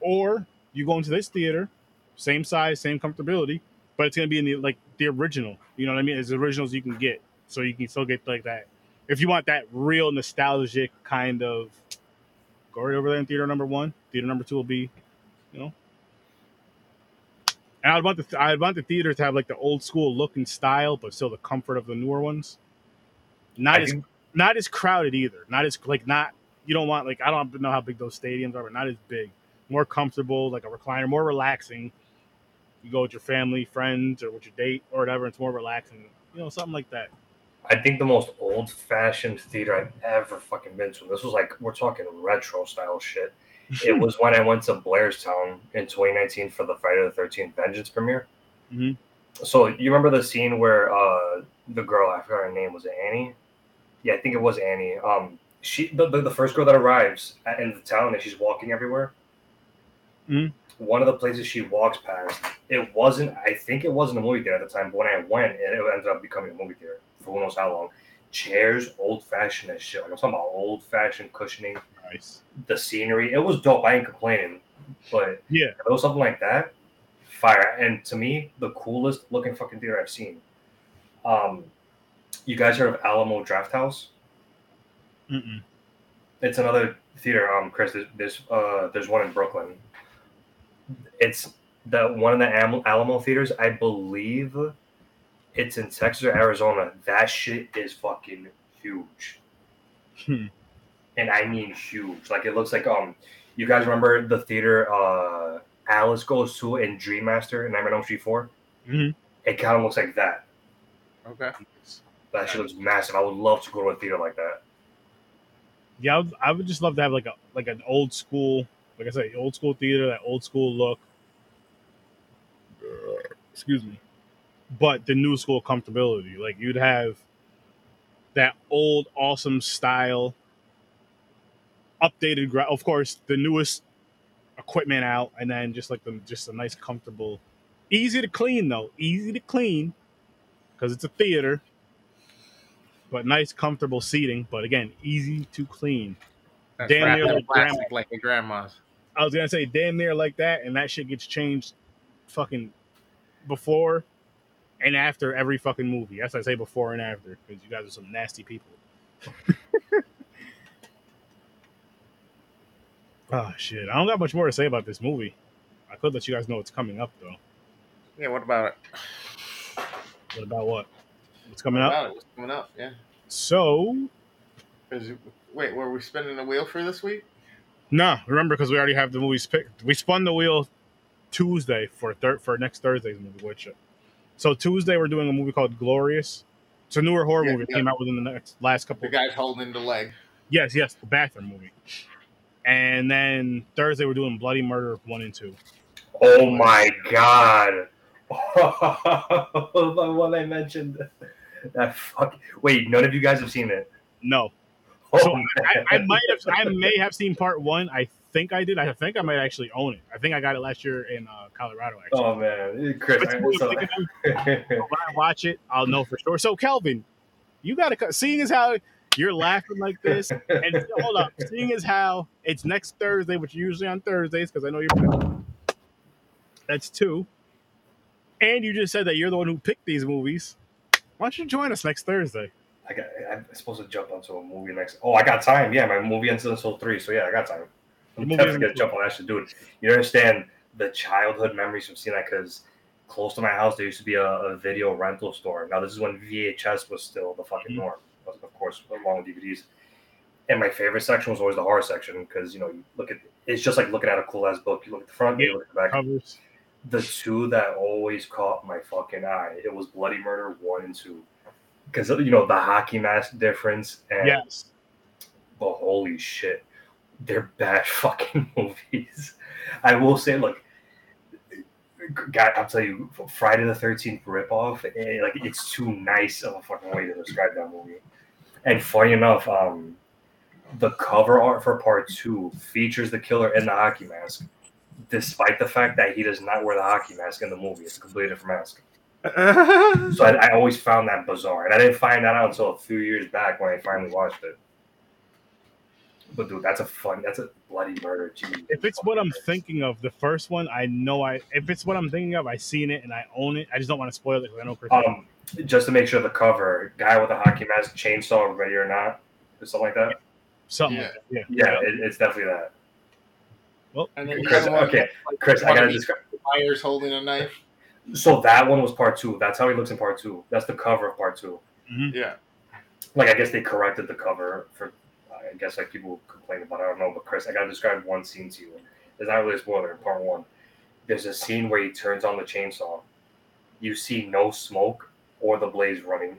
or you go into this theater, same size, same comfortability, but it's gonna be in the like the original. You know what I mean? As original as you can get, so you can still get like that. If you want that real nostalgic kind of, go right over there in theater number one. Theater number two will be, you know. And I'd want the I'd want the theater to have like the old school look and style, but still the comfort of the newer ones. Not I as think- not as crowded either. Not as like not you don't want like I don't know how big those stadiums are, but not as big. More comfortable, like a recliner, more relaxing. You go with your family, friends, or with your date or whatever. It's more relaxing, you know, something like that. I think the most old fashioned theater I've ever fucking been to. This was like we're talking retro style shit. It [LAUGHS] was when I went to Blairstown in 2019 for the Friday the 13th Vengeance premiere. Mhm. So you remember the scene where uh, the girl I forgot her name was it Annie? Yeah, I think it was Annie. Um, she the, the, the first girl that arrives at, in the town and she's walking everywhere. Mhm. One of the places she walks past, it wasn't. I think it wasn't a movie theater at the time, but when I went, it, it ended up becoming a movie theater for who knows how long. Chairs, old fashioned as shit. Like I'm talking about old fashioned cushioning Nice. the scenery. It was dope. I ain't complaining, but Yeah. if it was something like that, fire. And to me, the coolest looking fucking theater I've seen. Um, you guys heard of Alamo Drafthouse? Mm-mm. It's another theater. Um, Chris, there's there's, uh, there's one in Brooklyn. It's the one of the Am- Alamo theaters. I believe it's in Texas or Arizona. That shit is fucking huge. Hmm. and I mean huge. Like it looks like um, you guys remember the theater uh Alice goes to in Dream Master in Nightmare on Elm Street 4 Mhm. It kind of looks like that. Okay. That shit looks massive. I would love to go to a theater like that. Yeah, I would, I would just love to have like a like an old school, like I said, old school theater, that old school look. Excuse me, but the new school comfortability. Like you'd have that old awesome style, updated. Gra- of course, the newest equipment out, and then just like the just a nice comfortable, easy to clean though, easy to clean because it's a theater but nice, comfortable seating. But again, easy to clean. That's Damn near like plastic grandma. like your grandma's. I was gonna say damn near like that, and that shit gets changed, fucking before and after every fucking movie. Yes, I say before and after because you guys are some nasty people. oh [LAUGHS] shit! I don't got much more to say about this movie. I could let you guys know what's coming up though. Yeah, what about it? What about what? What's coming What up? about it? What's coming up? Yeah. So Is it- wait, were we spinning the wheel for this week? No, remember because we already have the movies picked. We spun the wheel Tuesday for thir- for next Thursday's movie. Which uh, so Tuesday we're doing a movie called Glorious. It's a newer horror Yeah, movie. Yeah. came out within the next last couple. The guy's holding the leg. Yes, yes, the bathroom movie. And then Thursday we're doing Bloody Murder one and two. Oh my god. [LAUGHS] the one I mentioned. That fuck. Wait, none of you guys have seen it. No, Oh, So. I, I might have, I may have seen part one. I think I did. I think I might actually own it. I think I got it last year in uh, Colorado. Actually, oh man, Chris. I, movie so, when [LAUGHS] I watch it, I'll know for sure. So, Kelvin, you got to seeing as how you're laughing like this, and [LAUGHS] hold up, seeing as how it's next Thursday, which usually on Thursdays, because I know you're. That's two. And you just said that you're the one who picked these movies. Why don't you join us next Thursday? I got. I'm supposed to jump onto a movie next. Oh, I got time. Yeah, my movie ends until three, so yeah, I got time. I'm definitely gonna jump on that shit, dude. You understand the childhood memories from seeing that? Because close to my house, there used to be a, a video rental store. Now this is when VHS was still the fucking Mhm. norm, of course, along with DVDs. And my favorite section was always the horror section because you know you look at it's just like looking at a cool ass book. You look at the front, you look at the back. Covers. the two that always caught my fucking eye. It was Bloody Murder one and two, because you know the hockey mask difference and Yes. but holy shit, they're bad [LAUGHS] fucking movies. I will say, look, God, I'll tell you, Friday the Thirteenth ripoff, eh, like it's too nice of a fucking way to describe that movie. And funny enough, um, the cover art for part two features the killer in the hockey mask, despite the fact that he does not wear the hockey mask in the movie. It's a completely different mask. So I, I always found that bizarre, and I didn't find that out until a few years back when I finally watched it. But dude, that's a fun. That's a bloody murder. Jeez. If it's what I'm thinking of, the first one, I know I. If it's what I'm thinking of, I seen it and I own it. I just don't want to spoil it because I know Chris. Um, just to make sure the cover, guy with a hockey mask, chainsaw, ready or not, or something like that. something. Yeah. Like that. Yeah. Yeah, it, it's definitely that. And then Chris, okay, Chris, I gotta these describe. Myers holding a knife. So that one was part two. That's how he looks in part two. That's the cover of part two. Mm-hmm. Yeah. Like I guess they corrected the cover for. I guess like people complain about. It. I don't know, but Chris, I gotta describe one scene to you. It's not really a spoiler. In part one, there's a scene where he turns on the chainsaw. You see no smoke or the blaze running.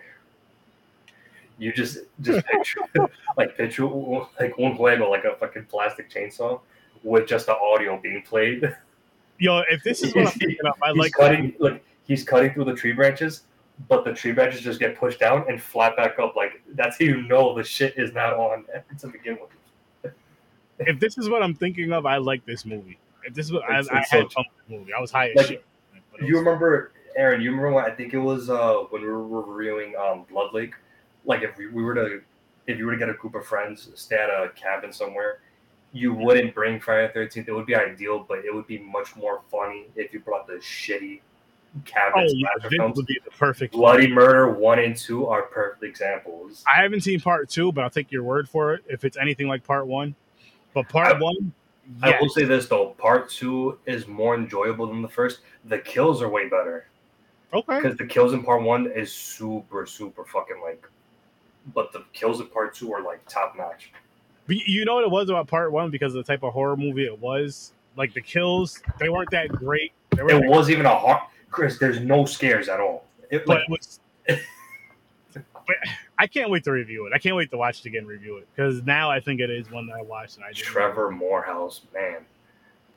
You just just picture [LAUGHS] like picture like un juego like a fucking plastic chainsaw with just the audio being played. [LAUGHS] Yo, if this is what I'm thinking of, I like. cutting look he's cutting through the tree branches but the tree branches just get pushed down and flat back up like that's how you know the shit is not on [LAUGHS] to begin with If this is what I'm thinking of, I like this movie. If this is what I, It's- I had so- fun with the movie. I was high as Like, shit. You remember aaron you remember when i think it was uh when we were reviewing um blood lake like if we, we were to if you were to get a group of friends stay at a cabin somewhere you wouldn't bring friday the 13th it would be ideal but it would be much more funny if you brought the shitty cabin Oh slasher films would be the perfect. bloody murder 1 and 2 are perfect examples I haven't seen part two, but I'll take your word for it if it's anything like part one. But part I- one, I will say this though, part two is more enjoyable than the first. The kills are way better okay. because the kills in part one is super, super fucking like, but the kills in part two are like top notch. But you know what it was about part one because of the type of horror movie it was. Like the kills, they weren't that great. They were It was even a hard, Chris. There's no scares at all. It but like it was. but I can't wait to review it. I can't wait to watch it again, and review it because now I think it is one that I watched and I didn't. Trevor Morehouse, man,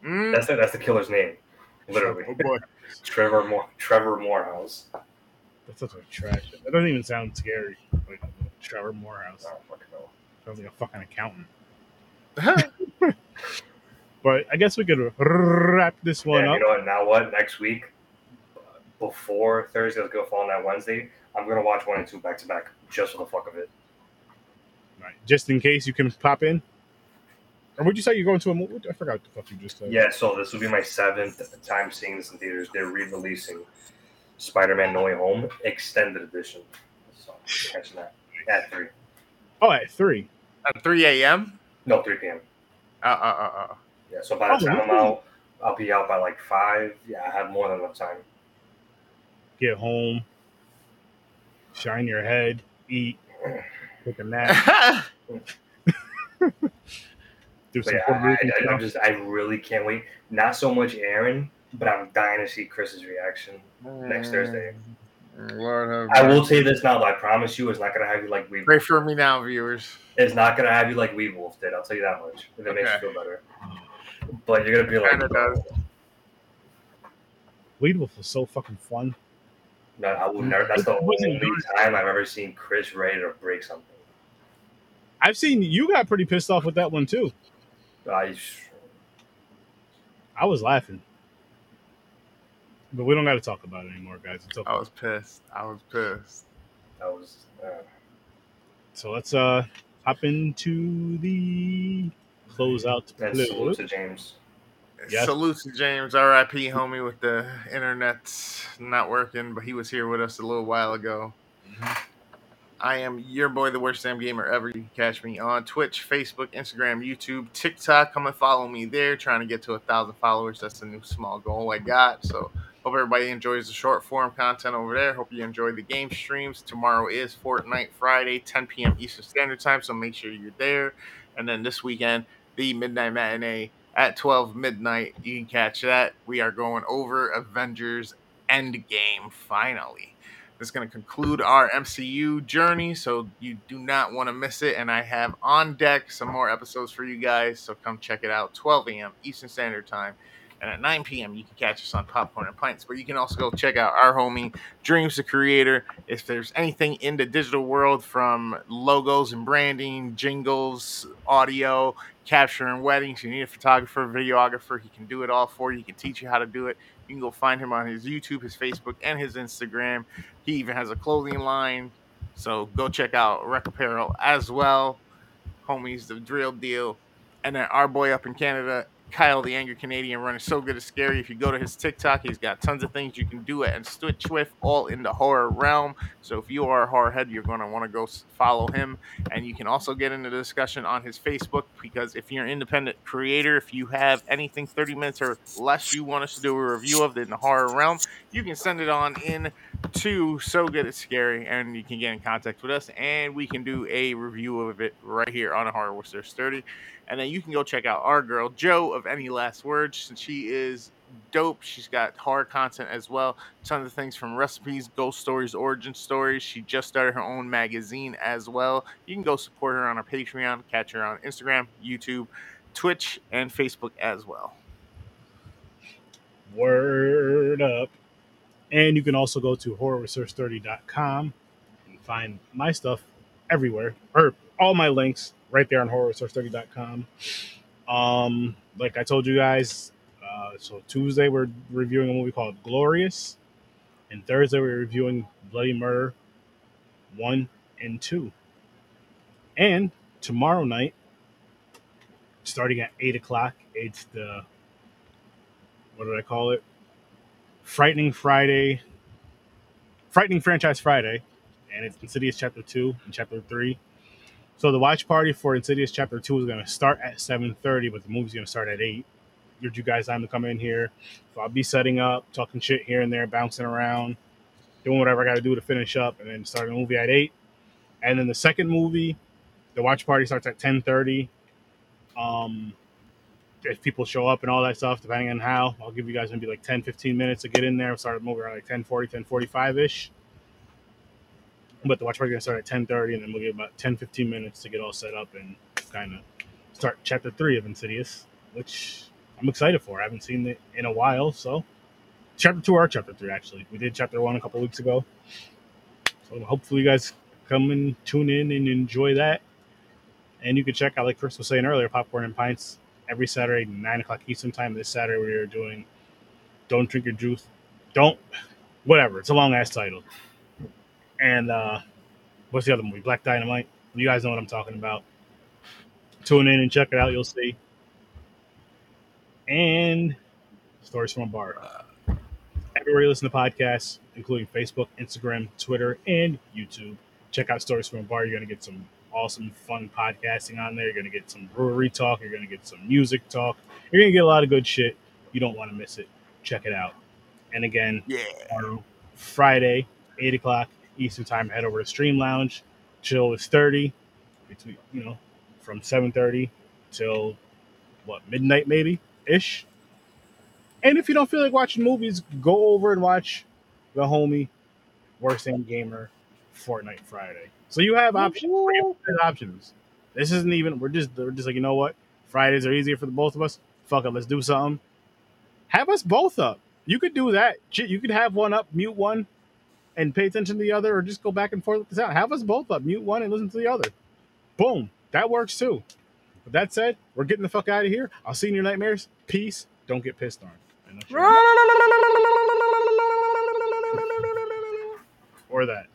Mm. that's the, that's the killer's name, literally. Oh boy, [LAUGHS] Trevor More, Trevor Morehouse. that's such a trash. That doesn't even sound scary. Like Trevor Morehouse I don't fucking know. Sounds like a fucking accountant. [LAUGHS] But I guess we could wrap this one Yeah, up. you know what? Now what? Next week, before Thursday, let's go fall on that Wednesday. I'm gonna watch one and two back to back just for the fuck of it. Right. Just in case you can pop in. Or would you say you're going to a movie? I forgot what the fuck you just said. Yeah, so this will be my seventh time seeing this in theaters. They're re-releasing Spider-Man: No Way Home extended edition. So catching that at three. Oh, at three. At 3 a.m. No, three p.m. Uh, uh, uh, uh. Yeah. So by the Oh, time I'm out, I'll be out by like five. Yeah, I have more than enough time. Get home, shine your head, eat, [SIGHS] take a nap, uh. [LAUGHS] do some yeah, Puerto I, Rican I, I'm just I really can't wait. Not so much Aaron, but I'm dying to see Chris's reaction. Next Thursday. Lord have I will say this now, though. I promise you, it's not gonna have you like we. Pray for me now, viewers. It's not gonna have you like we did. I'll tell you that much. If it makes you feel better. But you're gonna be like, Kinda does. Weed Wolf was so fucking fun. no, I will mm. never. That's the only time I've ever seen Chris ready to break something. I've seen you got pretty pissed off with that one too. I, I was laughing. But we don't got to talk about it anymore, guys. It's okay. I was pissed. I was pissed. that was. Uh, So let's uh hop into the closeout and play. salute to James. Yes. Salute to James, R.I.P. homie, with the internet's not working, but he was here with us a little while ago. I am your boy, the worst damn gamer ever. You can catch me on Twitch, Facebook, Instagram, YouTube, TikTok. Come and follow me there. Trying to get to a thousand followers. That's a new small goal I got. So hope everybody enjoys the short form content over there. Hope you enjoy the game streams. Tomorrow is Fortnite Friday, 10 p.m. Eastern Standard Time. So make sure you're there. And then this weekend, the Midnight Matinee at 12 midnight. You can catch that. We are going over Avengers Endgame finally. This is going to conclude our MCU journey, so you do not want to miss it. And I have on deck some more episodes for you guys, so come check it out. 12 a.m. Eastern Standard Time. And at 9 p.m., you can catch us on Popcorn and Pints. But you can also go check out our homie, Dreams the Creator. If there's anything in the digital world from logos and branding, jingles, audio, capturing weddings, you need a photographer, videographer, he can do it all for you. He can teach you how to do it. You can go find him on his YouTube, his Facebook, and his Instagram. He even has a clothing line. So go check out Rec Apparel as well. Homies, the drill deal. And then our boy up in Canada, Kyle the Angry Canadian, running so good it's scary. If you go to his TikTok, he's got tons of things you can do it and switch with, all in the horror realm. So if you are a horror head, you're going to want to go follow him. And you can also get into the discussion on his Facebook because if you're an independent creator, if you have anything 30 minutes or less you want us to do a review of in the horror realm, you can send it on in to So Good It's Scary and you can get in contact with us and we can do a review of it right here on a Horror Whisper Sturdy. And then you can go check out our girl, Joe of Any Last Words, since she is dope. She's got horror content as well. Tons of things from recipes, ghost stories, origin stories. She just started her own magazine as well. You can go support her on her Patreon, catch her on Instagram, YouTube, Twitch, and Facebook as well. Word up. And you can also go to horrorresearch30.com and find my stuff everywhere, or all my links right there on horrorresearch30.com. Um, like I told you guys, uh, so Tuesday we're reviewing a movie called Glorious, and Thursday we're reviewing Bloody Murder 1 and 2. And tomorrow night, starting at 8 o'clock, it's the what did I call it? Frightening Friday, Frightening Franchise Friday, and it's Insidious Chapter Two and Chapter Three. So the watch party for Insidious Chapter Two is going to start at seven thirty, but the movie's going to start at eight. Give you guys time to come in here. So I'll be setting up, talking shit here and there, bouncing around, doing whatever I got to do to finish up, and then start the movie at eight. And then the second movie, the watch party starts at ten thirty. Um, if people show up and all that stuff, depending on how, I'll give you guys maybe like 10, 15 minutes to get in there. Start movie around like 10 45 ish. But the watch party to start at 10 30, and then we'll get about 10, 15 minutes to get all set up and kind of start chapter three of Insidious, which I'm excited for. I haven't seen it in a while. So, chapter two or chapter three, actually. We did chapter one a couple weeks ago. So, hopefully, you guys come and tune in and enjoy that. And you can check out, like Chris was saying earlier, Popcorn and Pints every Saturday, nine o'clock Eastern time. This Saturday, we are doing "Don't Drink Your Juice." Don't, whatever. It's a long ass title. And uh what's the other movie? Black Dynamite. You guys know what I'm talking about. Tune in and check it out. You'll see. And stories from a bar. everywhere you listen to podcasts, including Facebook, Instagram, Twitter, and YouTube. Check out Stories from a Bar. You're to get some awesome, fun podcasting on there. You're going to get some brewery talk. You're going to get some music talk. You're going to get a lot of good shit. You don't want to miss it. Check it out. And again, Yeah. tomorrow, Friday, 8 o'clock Eastern Time, head over to Stream Lounge. Chill is 30, between, you know, from 7.30 till, what, midnight maybe, ish. And if you don't feel like watching movies, go over and watch the homie Worst Damn Gamer Fortnite Friday. So you have options. You have options. This isn't even. We're just. We're just like you know what. Fridays are easier for the both of us. Fuck it. Let's do something. Have us both up. You could do that. You could have one up, mute one, and pay attention to the other, or just go back and forth with the sound. Have us both up, mute one, and listen to the other. Boom. That works too. With that said, we're getting the fuck out of here. I'll see you in your nightmares. Peace. Don't get pissed on. Or that.